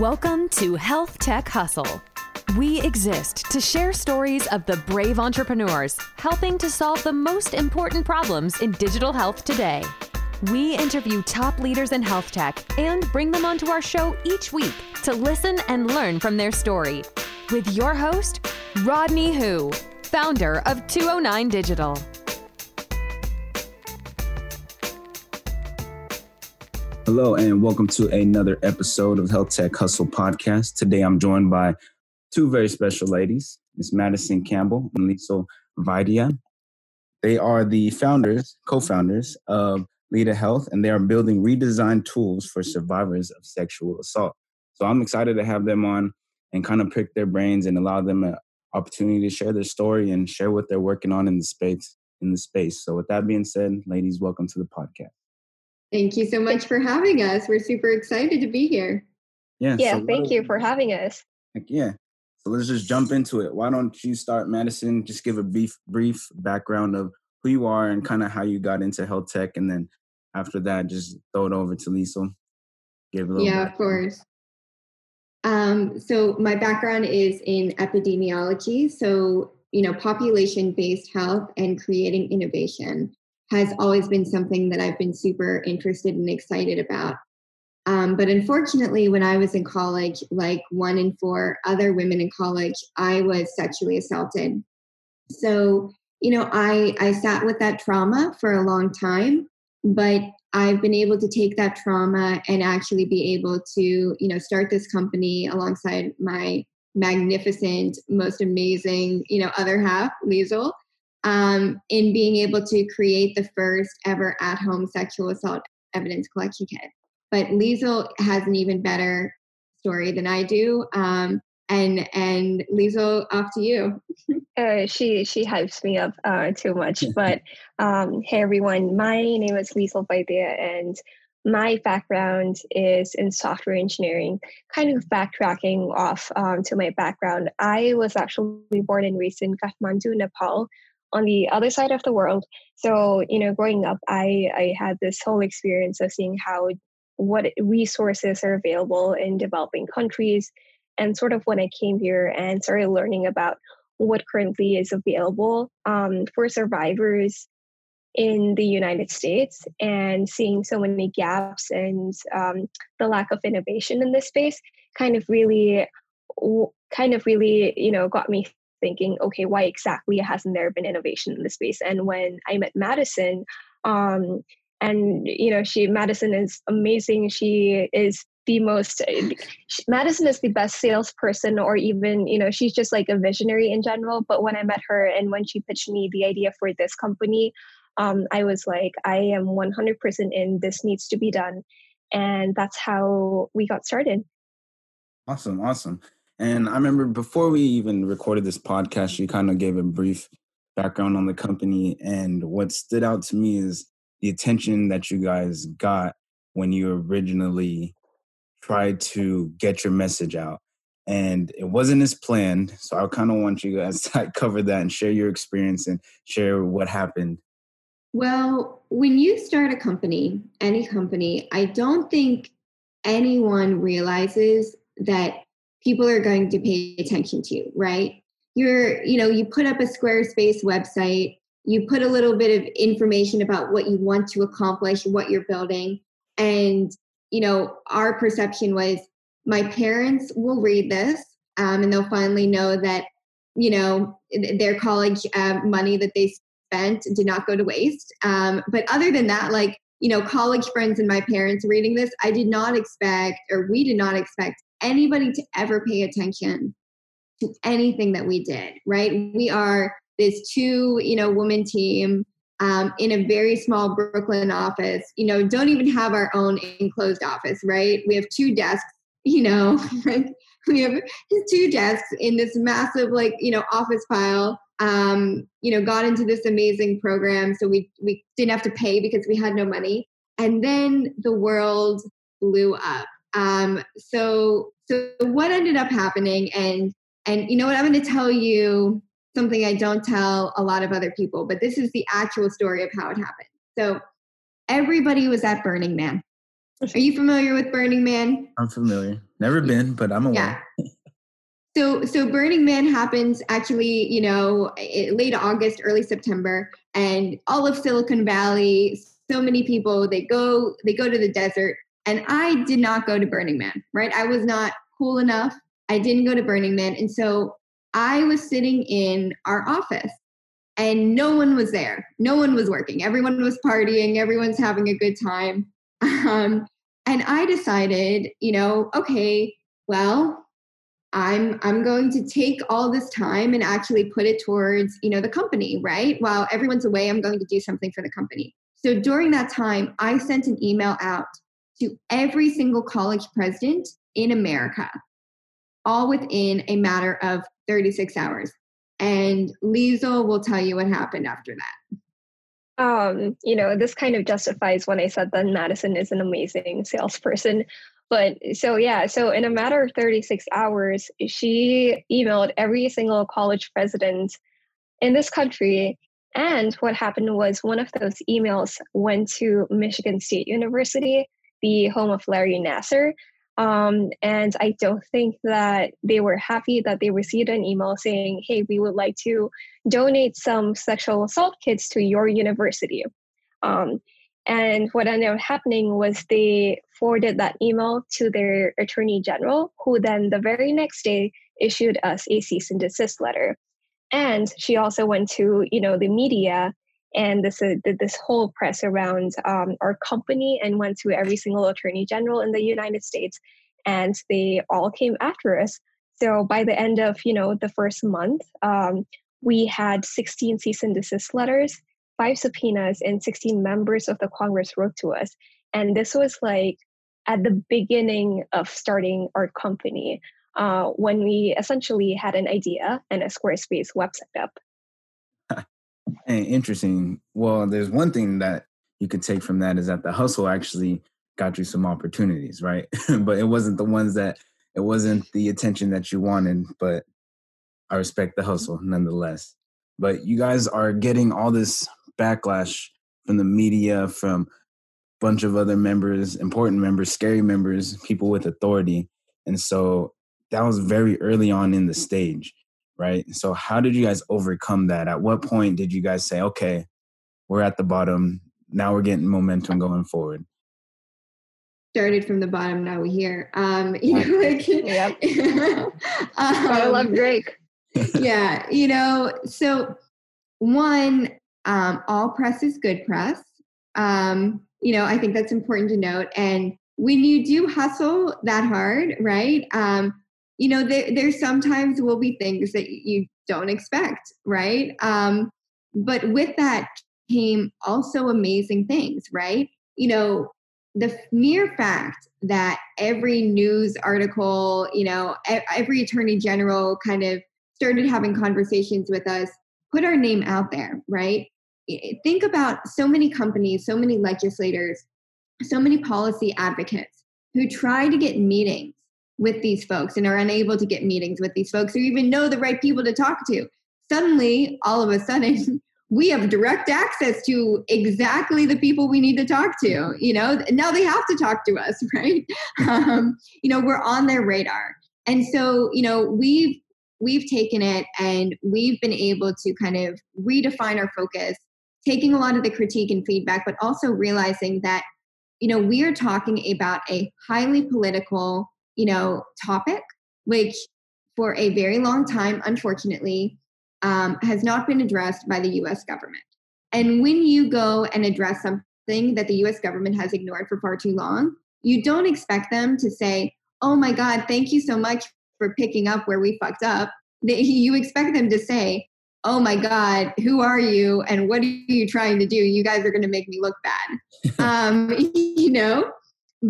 Welcome to Health Tech Hustle. We exist to share stories of the brave entrepreneurs helping to solve the most important problems in digital health today. We interview top leaders in health tech and bring them onto our show each week to listen and learn from their story. With your host, Rodney Hu, founder of 209 Digital. Hello, and welcome to another episode of Health Tech Hustle Podcast. Today I'm joined by two very special ladies, Miss Madison Campbell and Liesel Vaidya. They are the founders, co founders of Leda Health, and they are building redesigned tools for survivors of sexual assault. So I'm excited to have them on and kind of pick their brains and allow them an opportunity to share their story and share what they're working on in the space. In the space. So, with that being said, ladies, welcome to the podcast. Thank you so much for having us. We're super excited to be here. Yeah. Yeah, so thank you for having us. Yeah. So let's just jump into it. Why don't you start, Madison? Just give a brief brief background of who you are and kind of how you got into health tech, and then after that, just throw it over to Lisa. Give a little. Yeah, of course. Um, so my background is in epidemiology. So you know, population based health and creating innovation has always been something that I've been super interested and excited about. Um, but unfortunately, when I was in college, like one in four other women in college, I was sexually assaulted. So, you know, I, I sat with that trauma for a long time, but I've been able to take that trauma and actually be able to, you know, start this company alongside my magnificent, most amazing, you know, other half, Liesel, um, in being able to create the first ever at home sexual assault evidence collection kit. But Liesel has an even better story than I do. Um, and and Liesel, off to you. uh, she she hypes me up uh, too much. But um, hey everyone, my name is Liesel Vaidya, and my background is in software engineering. Kind of backtracking off um, to my background, I was actually born and raised in Kathmandu, Nepal, on the other side of the world. So, you know, growing up, I, I had this whole experience of seeing how what resources are available in developing countries. And sort of when I came here and started learning about what currently is available um, for survivors in the United States and seeing so many gaps and um, the lack of innovation in this space kind of really kind of really you know got me thinking, okay, why exactly hasn't there been innovation in this space? And when I met Madison, um, and you know, she Madison is amazing. She is the most Madison is the best salesperson, or even you know, she's just like a visionary in general. But when I met her and when she pitched me the idea for this company, um, I was like, I am 100% in. This needs to be done, and that's how we got started. Awesome, awesome. And I remember before we even recorded this podcast, you kind of gave a brief background on the company. And what stood out to me is the attention that you guys got when you originally tried to get your message out. And it wasn't as planned. So I kind of want you guys to cover that and share your experience and share what happened. Well, when you start a company, any company, I don't think anyone realizes that people are going to pay attention to, right? You're, you know, you put up a Squarespace website, you put a little bit of information about what you want to accomplish, what you're building. And, you know, our perception was my parents will read this um, and they'll finally know that, you know, their college uh, money that they spent did not go to waste. Um, but other than that, like, you know, college friends and my parents reading this, I did not expect, or we did not expect anybody to ever pay attention to anything that we did, right? We are this two, you know, woman team um, in a very small Brooklyn office, you know, don't even have our own enclosed office, right? We have two desks, you know, we have two desks in this massive, like, you know, office pile. Um, you know, got into this amazing program. So we, we didn't have to pay because we had no money. And then the world blew up. Um, so so what ended up happening and and you know what i'm going to tell you something i don't tell a lot of other people but this is the actual story of how it happened so everybody was at burning man Are you familiar with Burning Man? I'm familiar. Never been, but I'm aware. Yeah. So, so Burning Man happens actually, you know, late August, early September, and all of Silicon Valley, so many people they go they go to the desert, and I did not go to Burning Man. Right, I was not cool enough. I didn't go to Burning Man, and so I was sitting in our office, and no one was there. No one was working. Everyone was partying. Everyone's having a good time. Um, and I decided, you know, okay, well, I'm I'm going to take all this time and actually put it towards, you know, the company, right? While everyone's away, I'm going to do something for the company. So during that time, I sent an email out to every single college president in America, all within a matter of 36 hours. And Liesel will tell you what happened after that. Um, you know, this kind of justifies when I said that Madison is an amazing salesperson but so yeah, so in a matter of 36 hours, she emailed every single college president in this country. And what happened was one of those emails went to Michigan State University, the home of Larry Nassar. Um, and I don't think that they were happy that they received an email saying, hey, we would like to donate some sexual assault kits to your university. Um, and what ended up happening was they forwarded that email to their attorney general, who then the very next day issued us a cease and desist letter. And she also went to, you know, the media and this uh, this whole press around um, our company and went to every single attorney general in the United States, and they all came after us. So by the end of you know the first month, um, we had 16 cease and desist letters five subpoenas and 16 members of the Congress wrote to us. And this was like at the beginning of starting our company uh, when we essentially had an idea and a Squarespace website up. And interesting. Well, there's one thing that you could take from that is that the hustle actually got you some opportunities, right? but it wasn't the ones that it wasn't the attention that you wanted, but I respect the hustle nonetheless. But you guys are getting all this backlash from the media, from a bunch of other members, important members, scary members, people with authority. And so that was very early on in the stage, right? So how did you guys overcome that? At what point did you guys say, okay, we're at the bottom, now we're getting momentum going forward? Started from the bottom, now we're here. Um, you know, like, yep. um, I love Drake. yeah, you know, so one, um, all press is good press. Um, you know, I think that's important to note. And when you do hustle that hard, right? Um, you know, there, there sometimes will be things that you don't expect, right? Um, but with that came also amazing things, right? You know, the mere fact that every news article, you know, every attorney general kind of started having conversations with us, put our name out there, right? think about so many companies, so many legislators, so many policy advocates who try to get meetings with these folks and are unable to get meetings with these folks or even know the right people to talk to. Suddenly, all of a sudden, we have direct access to exactly the people we need to talk to. You know, now they have to talk to us, right? Um, you know, we're on their radar. And so, you know, we've we've taken it and we've been able to kind of redefine our focus taking a lot of the critique and feedback, but also realizing that, you know, we are talking about a highly political, you know, topic, which for a very long time, unfortunately, um, has not been addressed by the US government. And when you go and address something that the US government has ignored for far too long, you don't expect them to say, oh my God, thank you so much for picking up where we fucked up. You expect them to say, oh my god who are you and what are you trying to do you guys are going to make me look bad um, you know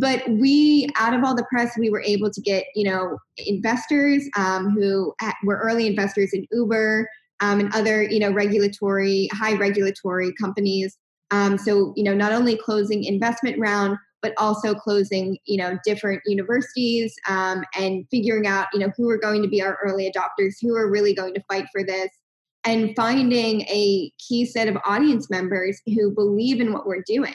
but we out of all the press we were able to get you know investors um, who were early investors in uber um, and other you know regulatory high regulatory companies um, so you know not only closing investment round but also closing you know different universities um, and figuring out you know who are going to be our early adopters who are really going to fight for this and finding a key set of audience members who believe in what we're doing.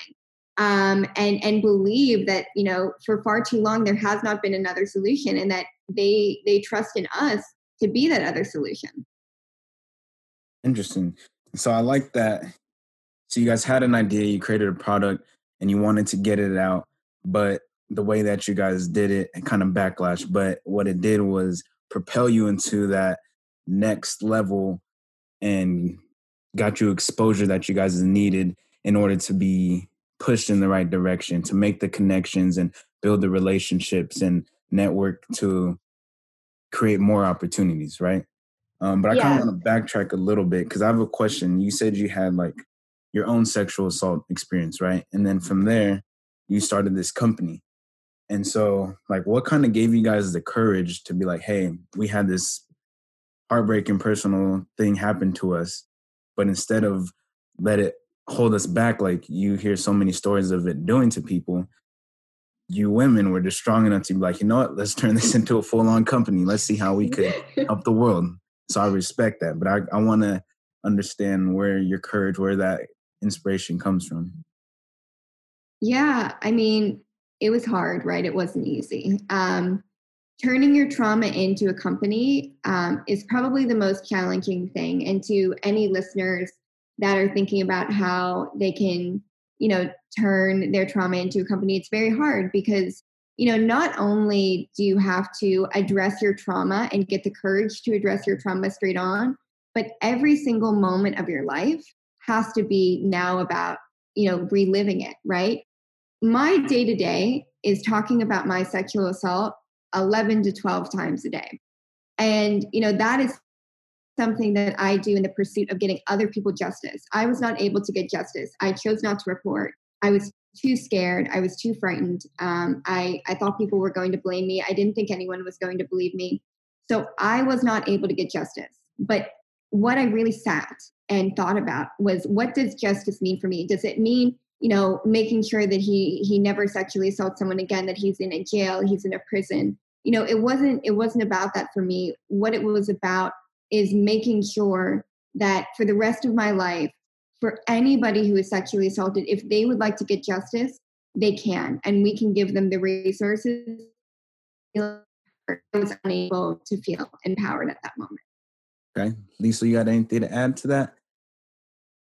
Um, and and believe that you know for far too long there has not been another solution and that they they trust in us to be that other solution. Interesting. So i like that. So you guys had an idea you created a product and you wanted to get it out but the way that you guys did it and kind of backlash but what it did was propel you into that next level and got you exposure that you guys needed in order to be pushed in the right direction to make the connections and build the relationships and network to create more opportunities right? Um, but i yeah. kind of want to backtrack a little bit because i have a question. You said you had like your own sexual assault experience right? And then from there you started this company. And so like what kind of gave you guys the courage to be like hey we had this heartbreaking personal thing happen to us but instead of let it hold us back like you hear so many stories of it doing to people. You women were just strong enough to be like you know what? Let's turn this into a full-on company. Let's see how we could help the world. So i respect that but i, I want to understand where your courage where that inspiration comes from. Yeah i mean it was hard right? It wasn't easy. Um, turning your trauma into a company um, is probably the most challenging thing and to any listeners that are thinking about how they can, you know, turn their trauma into a company, it's very hard because, you know, not only do you have to address your trauma and get the courage to address your trauma straight on, but every single moment of your life has to be now about, you know, reliving it, right? My day to day is talking about my sexual assault 11 to 12 times a day. And, you know, that is something that I do in the pursuit of getting other people justice. I was not able to get justice. I chose not to report. I was too scared. I was too frightened. Um, I, I thought people were going to blame me. I didn't think anyone was going to believe me. So I was not able to get justice. But what I really sat and thought about was what does justice mean for me? Does it mean, you know, making sure that he he never sexually assaults someone again, that he's in a jail, he's in a prison? You know, it wasn't it wasn't about that for me. What it was about is making sure that for the rest of my life, for anybody who is sexually assaulted, if they would like to get justice, they can, and we can give them the resources. I was unable to feel empowered at that moment. Okay, Lisa, you got anything to add to that?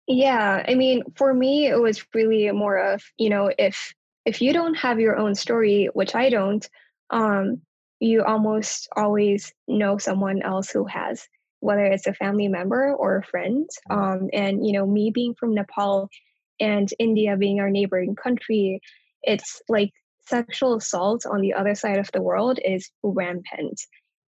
Yeah, I mean, for me, it was really more of you know, if if you don't have your own story, which I don't, um, you almost always know someone else who has whether it's a family member or a friend. Mm-hmm. Um, and, you know, me being from Nepal and India being our neighboring country, it's like sexual assault on the other side of the world is rampant.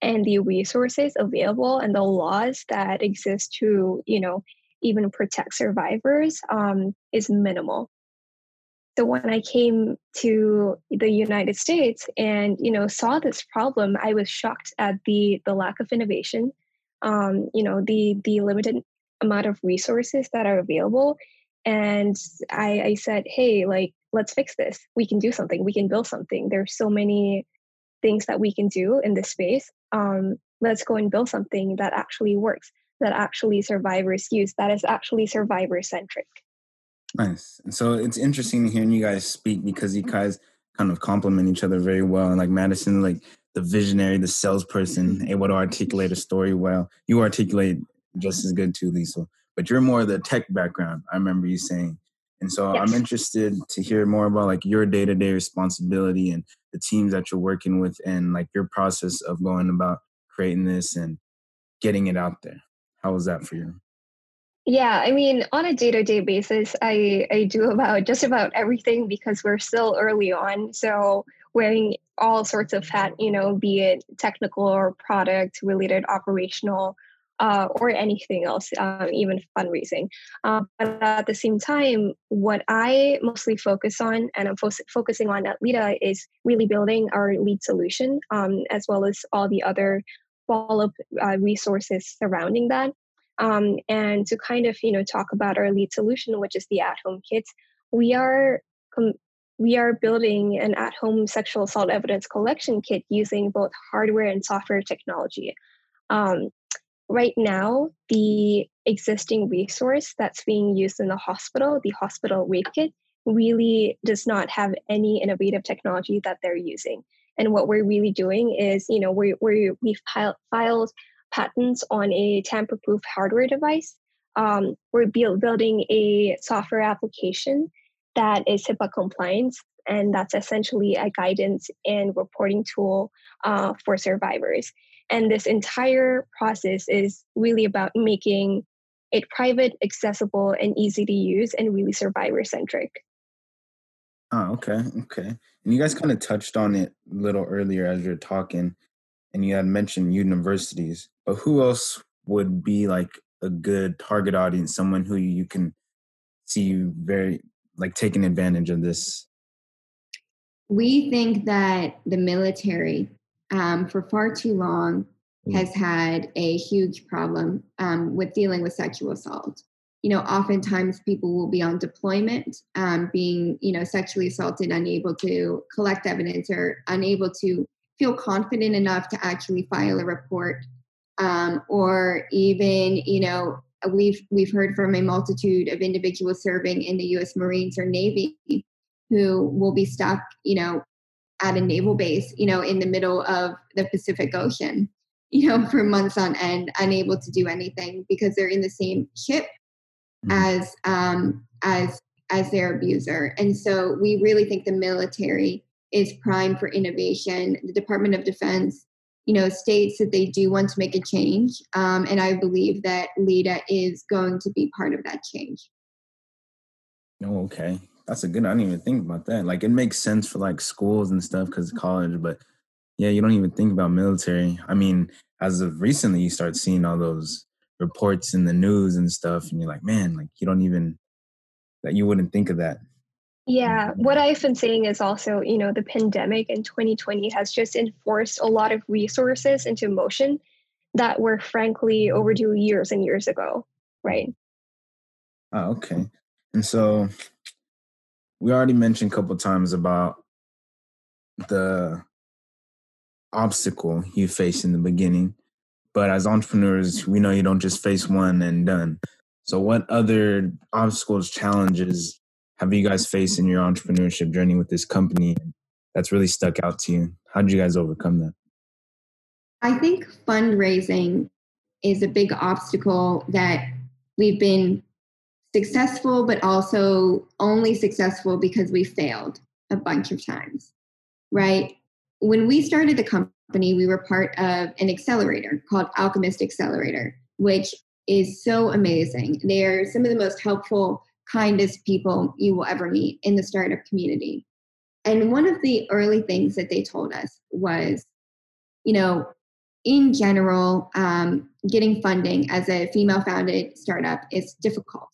And the resources available and the laws that exist to, you know, even protect survivors um, is minimal. So when I came to the United States and you know saw this problem, I was shocked at the the lack of innovation, um, you know the the limited amount of resources that are available. And I, I said hey like let's fix this. We can do something. We can build something. There's so many things that we can do in this space. Um, let's go and build something that actually works that actually survivors use that is actually survivor centric nice. And so it's interesting hearing you guys speak because you guys kind of complement each other very well. And like madison like the visionary, the salesperson, mm-hmm. able to articulate a story well. You articulate just as good too, Lisa, but you're more of the tech background. I remember you saying. And so yes. I'm interested to hear more about like your day to day responsibility and the teams that you're working with and like your process of going about creating this and getting it out there. How was that for you? Yeah, I mean, on a day-to-day basis, I I do about just about everything because we're still early on. So wearing all sorts of hat, you know, be it technical or product related, operational, uh, or anything else, um, even fundraising. Uh, but at the same time, what I mostly focus on and I'm fo- focusing on at Leda is really building our lead solution, um, as well as all the other follow up uh, resources surrounding that. Um, and to kind of, you know, talk about our lead solution, which is the at home kits, we are com- we are building an at home sexual assault evidence collection kit using both hardware and software technology. Um, right now, the existing resource that's being used in the hospital, the hospital rape kit, really does not have any innovative technology that they're using. And what we're really doing is, you know, we we we've filed patents on a tamper-proof hardware device. Um, we're build, building a software application that is HIPAA compliant, and that's essentially a guidance and reporting tool uh, for survivors. And this entire process is really about making it private, accessible, and easy to use, and really survivor centric. Oh, okay, okay. And you guys kind of touched on it a little earlier as you're talking, and you had mentioned universities. But who else would be like a good target audience? Someone who you can see very like taking advantage of this. We think that the military, um, for far too long, mm. has had a huge problem um, with dealing with sexual assault you know, oftentimes people will be on deployment, um, being, you know, sexually assaulted, unable to collect evidence or unable to feel confident enough to actually file a report. Um, or even, you know, we've we've heard from a multitude of individuals serving in the U.S. Marines or Navy who will be stuck, you know, at a naval base, you know, in the middle of the Pacific Ocean, you know, for months on end, unable to do anything because they're in the same ship mm-hmm. as um, as as their abuser. And so we really think the military is prime for innovation. The Department of Defense, you know, states that they do want to make a change, um, and I believe that LEDA is going to be part of that change. Oh, okay. That's a good. I didn't even think about that. Like, it makes sense for like schools and stuff because college, but yeah, you don't even think about military. I mean, as of recently, you start seeing all those reports in the news and stuff and you're like man like you don't even that you wouldn't think of that yeah what i've been saying is also you know the pandemic in 2020 has just enforced a lot of resources into motion that were frankly overdue years and years ago right oh okay and so we already mentioned a couple times about the obstacle you face in the beginning but as entrepreneurs, we know you don't just face one and done. So, what other obstacles, challenges have you guys faced in your entrepreneurship journey with this company that's really stuck out to you? How did you guys overcome that? I think fundraising is a big obstacle that we've been successful, but also only successful because we failed a bunch of times, right? When we started the company, we were part of an accelerator called Alchemist Accelerator, which is so amazing. They're some of the most helpful, kindest people you will ever meet in the startup community. And one of the early things that they told us was, you know, in general, um, getting funding as a female founded startup is difficult.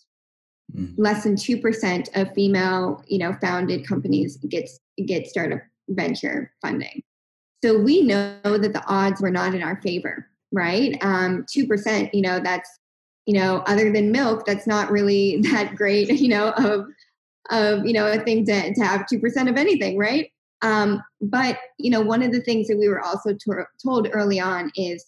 Mm-hmm. Less than 2% of female, you know, founded companies gets get startup venture funding. So we know that the odds were not in our favor, right? Um, 2%, you know, that's, you know, other than milk, that's not really that great, you know, of, of, you know, a thing to, to have 2% of anything, right? Um, but, you know, one of the things that we were also to- told early on is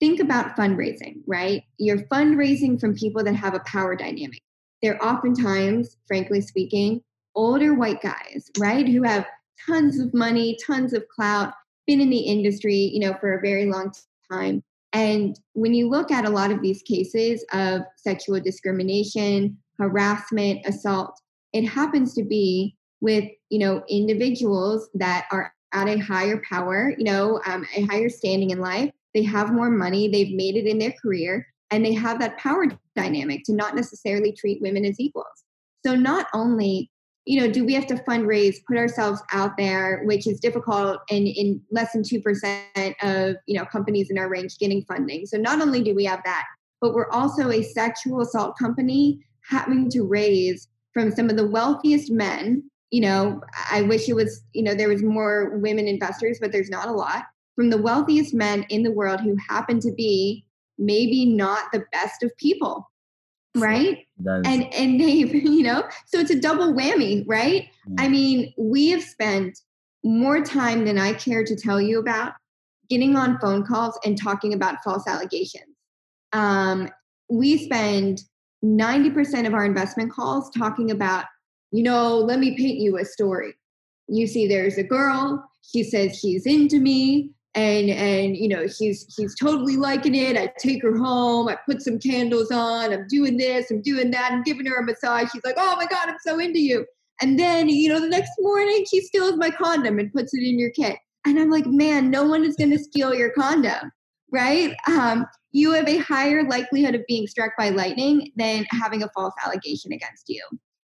think about fundraising, right? You're fundraising from people that have a power dynamic. They're oftentimes, frankly speaking, older white guys, right? Who have tons of money, tons of clout, been in the industry, you know, for a very long time. And when you look at a lot of these cases of sexual discrimination, harassment, assault, it happens to be with, you know, individuals that are at a higher power, you know, um, a higher standing in life. They have more money, they've made it in their career, and they have that power dynamic to not necessarily treat women as equals. So not only you know, do we have to fundraise, put ourselves out there, which is difficult and in less than 2% of, you know, companies in our range getting funding. So not only do we have that, but we're also a sexual assault company having to raise from some of the wealthiest men. You know, I wish it was, you know, there was more women investors, but there's not a lot. From the wealthiest men in the world who happen to be maybe not the best of people right and and they've you know so it's a double whammy right mm. i mean we have spent more time than i care to tell you about getting on phone calls and talking about false allegations um, we spend 90% of our investment calls talking about you know, let me paint you a story. You see, there's a girl. He says he's into me, and and you know he's he's totally liking it. I take her home. I put some candles on. I'm doing this. I'm doing that. I'm giving her a massage. She's like, oh my god, I'm so into you. And then you know the next morning he steals my condom and puts it in your kit. And I'm like, man, no one is going to steal your condom, right? Um, you have a higher likelihood of being struck by lightning than having a false allegation against you.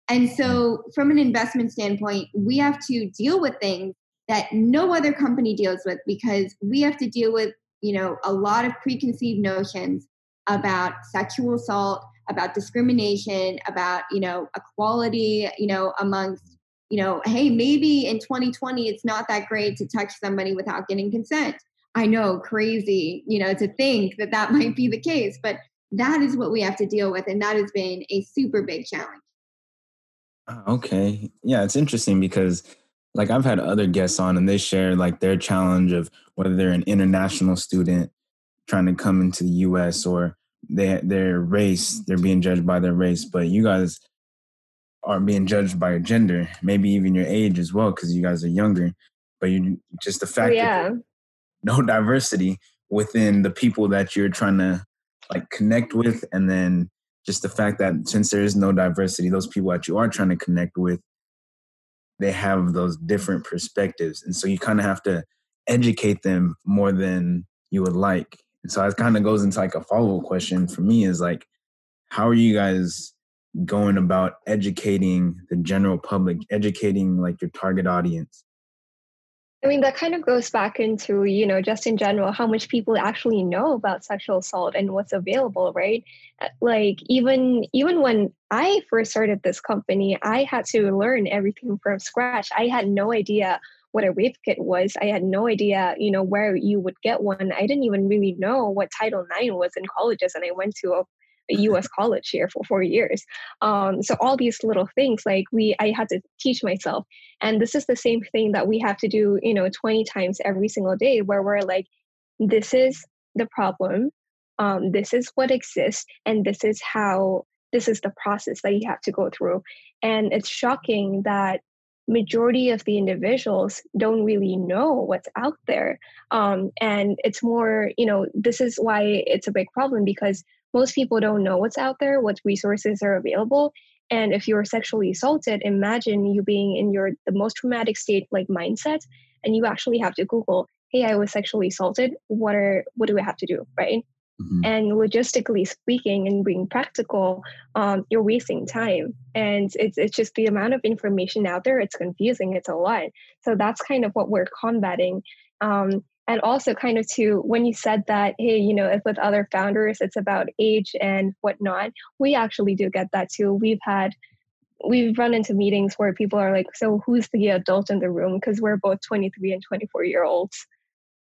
And so, from an investment standpoint, we have to deal with things that no other company deals with because we have to deal with, you know, a lot of preconceived notions about sexual assault, about discrimination, about, you know, equality, you know, amongst, you know, hey, maybe in 2020 it's not that great to touch somebody without getting consent. I know, crazy, you know, to think that that might be the case, but that is what we have to deal with. And that has been a super big challenge. Uh, okay. Yeah, it's interesting because like I've had other guests on and they share like their challenge of whether they're an international student trying to come into the US or they their race, they're being judged by their race, but you guys are being judged by your gender, maybe even your age as well because you guys are younger. But you just the fact oh, yeah. that no diversity within the people that you're trying to like connect with and then just the fact that since there is no diversity, those people that you are trying to connect with, they have those different perspectives. And so you kind of have to educate them more than you would like. And so it kind of goes into like a follow up question for me is like, how are you guys going about educating the general public, educating like your target audience I mean, that kind of goes back into, you know, just in general, how much people actually know about sexual assault and what's available, right? Uh, like even even when I first started this company, I had to learn everything from scratch. I had no idea what a rape kit was. I had no idea, you know, where you would get one. I didn't even really know what Title IX was in colleges, and I went to a a US college here for four years. Um, so all these little things, like we, I had to teach myself. And this is the same thing that we have to do, you know, 20 times every single day where we're like, this is the problem. Um, this is what exists. And this is how, this is the process that you have to go through. And it's shocking that majority of the individuals don't really know what's out there um, and it's more you know this is why it's a big problem because most people don't know what's out there, what resources are available. And if you're sexually assaulted, imagine you being in your the most traumatic state like mindset, and you actually have to Google, "Hey, I was sexually assaulted. What are what do I have to do?" Right? Mm-hmm. And logistically speaking, and being practical, um, you're wasting time. And it's it's just the amount of information out there. It's confusing. It's a lot. So that's kind of what we're combating. Um, and also kind of to when you said that hey you know if with other founders it's about age and whatnot we actually do get that too. We've had we've run into meetings where people are like so who's the adult in the room? Because we're both 23 and 24 year olds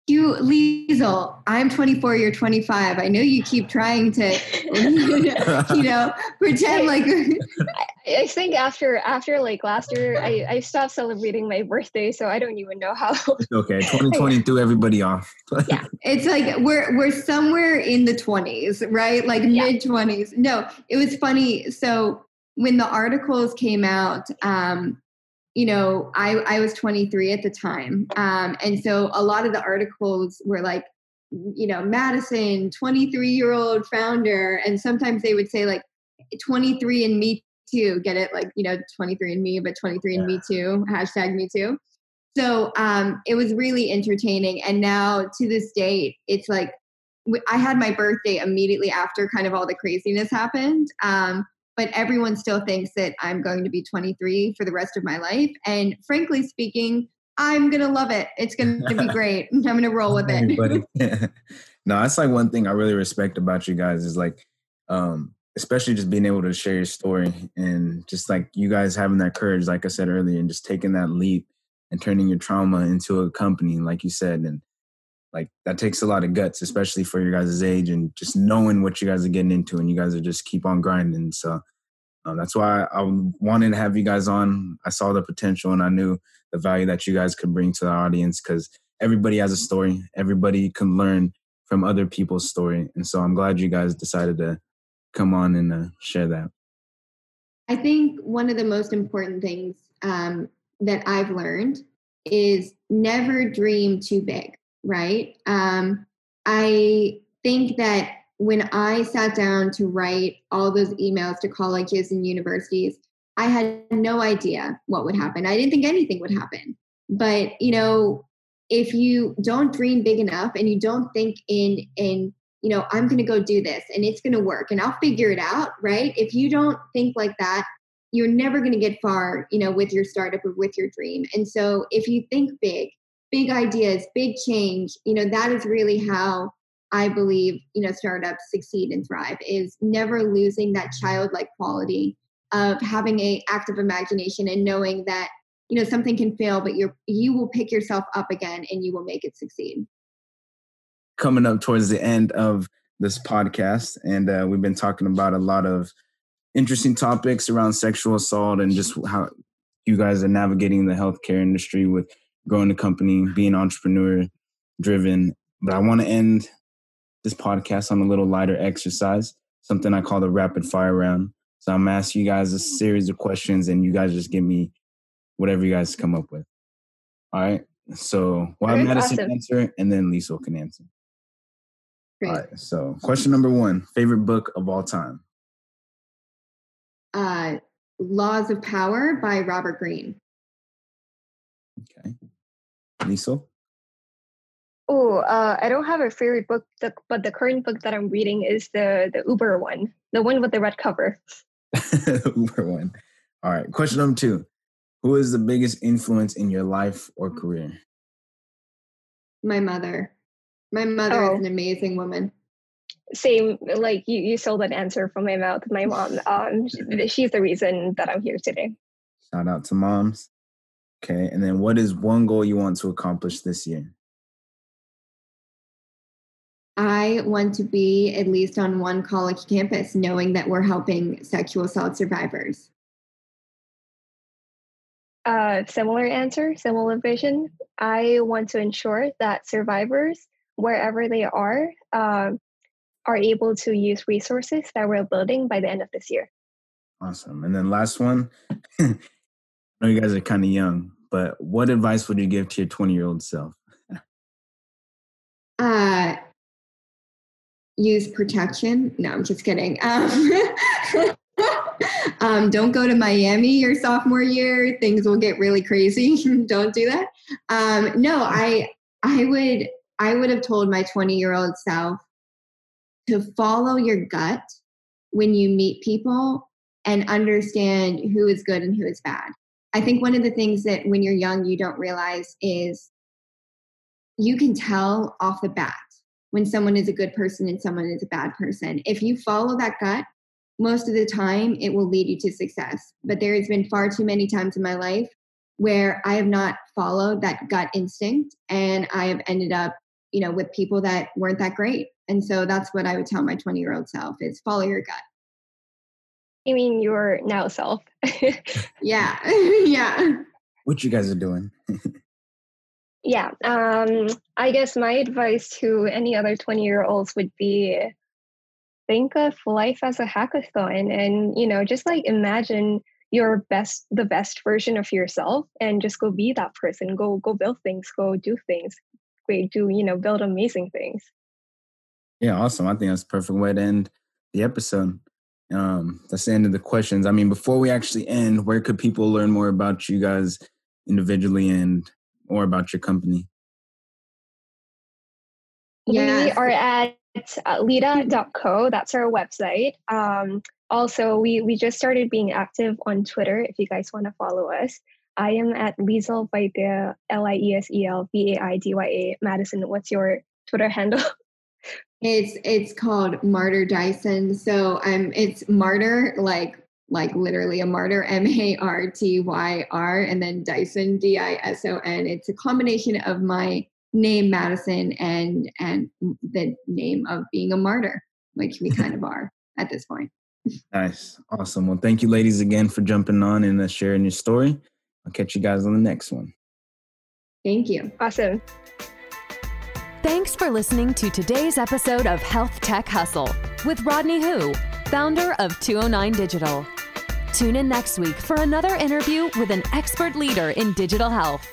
you, Liesel, I'm 24, you're 25. I know you keep trying to, you know, pretend like. I think after after like last year, I, I stopped celebrating my birthday, so I don't even know how. okay, 2020 threw everybody off. yeah, it's like we're we're somewhere in the 20s, right? Like yeah. mid 20s. No, it was funny. So when the articles came out, um, you know, I, I was 23 at the time. Um, and so a lot of the articles were like, you know, Madison, 23 year old founder. And sometimes they would say like 23 and me too, get it? Like, you know, 23 and me, but 23 and me too, hashtag me too. So um, it was really entertaining. And now to this date, it's like, I had my birthday immediately after kind of all the craziness happened. Um, but everyone still thinks that I'm going to be 23 for the rest of my life. And frankly speaking, I'm gonna love it. It's gonna be great. I'm gonna roll with it. no, that's like one thing I really respect about you guys is like, um, especially just being able to share your story and just like you guys having that courage, like I said earlier, and just taking that leap and turning your trauma into a company, like you said, and like that takes a lot of guts, especially for your guys' age and just knowing what you guys are getting into, and you guys are just keep on grinding. So um, that's why I wanted to have you guys on. I saw the potential, and I knew the value that you guys could bring to the audience because everybody has a story. Everybody can learn from other people's story, and so I'm glad you guys decided to come on and uh, share that. I think one of the most important things um, that I've learned is never dream too big, right? Um, I think that when I sat down to write all those emails to colleges and universities, I had no idea what would happen. I didn't think anything would happen. But, you know, if you don't dream big enough and you don't think in in you know i'm going to go do this and it's going to work and i'll figure it out right if you don't think like that you're never going to get far you know with your startup or with your dream and so if you think big big ideas big change you know that is really how i believe you know startups succeed and thrive is never losing that childlike quality of having a active imagination and knowing that you know something can fail but you're you will pick yourself up again and you will make it succeed. Coming up towards the end of this podcast and uh, we've been talking about a lot of interesting topics around sexual assault and just how you guys are navigating the healthcare industry with growing the company being entrepreneur driven but i want to end this podcast on a little lighter exercise something i call the rapid fire round so i'm asking you guys a series of questions and you guys just give me whatever you guys come up with. All right. So we'll have Madison awesome. answer and then Lisa can answer. Great. All right. So question number one, favorite book of all time. Uh Laws of Power by Robert Greene. Okay. Lisa? Oh, uh, I don't have a favorite book, but the current book that I'm reading is the the Uber one, the one with the red cover. Uber one. All right. Question number two. Who is the biggest influence in your life or career? My mother. My mother oh. is an amazing woman. Same, like you, you stole that answer from my mouth. My mom, um, she's the reason that I'm here today. Shout out to moms. Okay, and then what is one goal you want to accomplish this year? I want to be at least on one college campus, knowing that we're helping sexual assault survivors. Uh, similar answer, similar vision. I want to ensure that survivors, wherever they are, uh, are able to use resources that we're building by the end of this year. Awesome. And then last one. Know you guys are kind of young, but what advice would you give to your 20 year old self? uh, use protection. No, I'm just kidding. Um, um, don't go to Miami your sophomore year. Things will get really crazy. don't do that. Um, no, I I would I would have told my 20 year old self to follow your gut when you meet people and understand who is good and who is bad. I think one of the things that when you're young you don't realize is you can tell off the bat when someone is a good person and someone is a bad person. If you follow that gut most of the time it will lead you to success. But there has been far too many times in my life where I have not followed that gut instinct and I have ended up, you know, with people that weren't that great. And so that's what I would tell my 20 year old self is follow your gut. You mean your now self? yeah. yeah. What you guys are doing. yeah. Um, I guess my advice to any other 20 year olds would be think of life as a hackathon and you know just like imagine your best the best version of yourself and just go be that person go go build things go do things great do you know build amazing things yeah awesome i think that's a perfect way to end the episode um that's the end of the questions i mean before we actually end where could people learn more about you guys individually and more about your company yes. we are at it's uh, leda.co. That's our website. Um, also, we, we just started being active on Twitter if you guys want to follow us. I am at Liesel Vaidya, L I E S E L V A I D Y A. Madison, what's your Twitter handle? It's it's called Martyr Dyson. So I'm it's Martyr like like literally a martyr M A R T Y R and then Dyson D I S O N. It's a combination of my name Madison and and the name of being a martyr, which we kind of are at this point. Nice, awesome. Well, thank you, ladies, again for jumping on and uh, sharing your story. I'll catch you guys on the next one. Thank you. Awesome. Thanks for listening to today's episode of Health Tech Hustle with Rodney Hu, founder of 209 Digital. Tune in next week for another interview with an expert leader in digital health.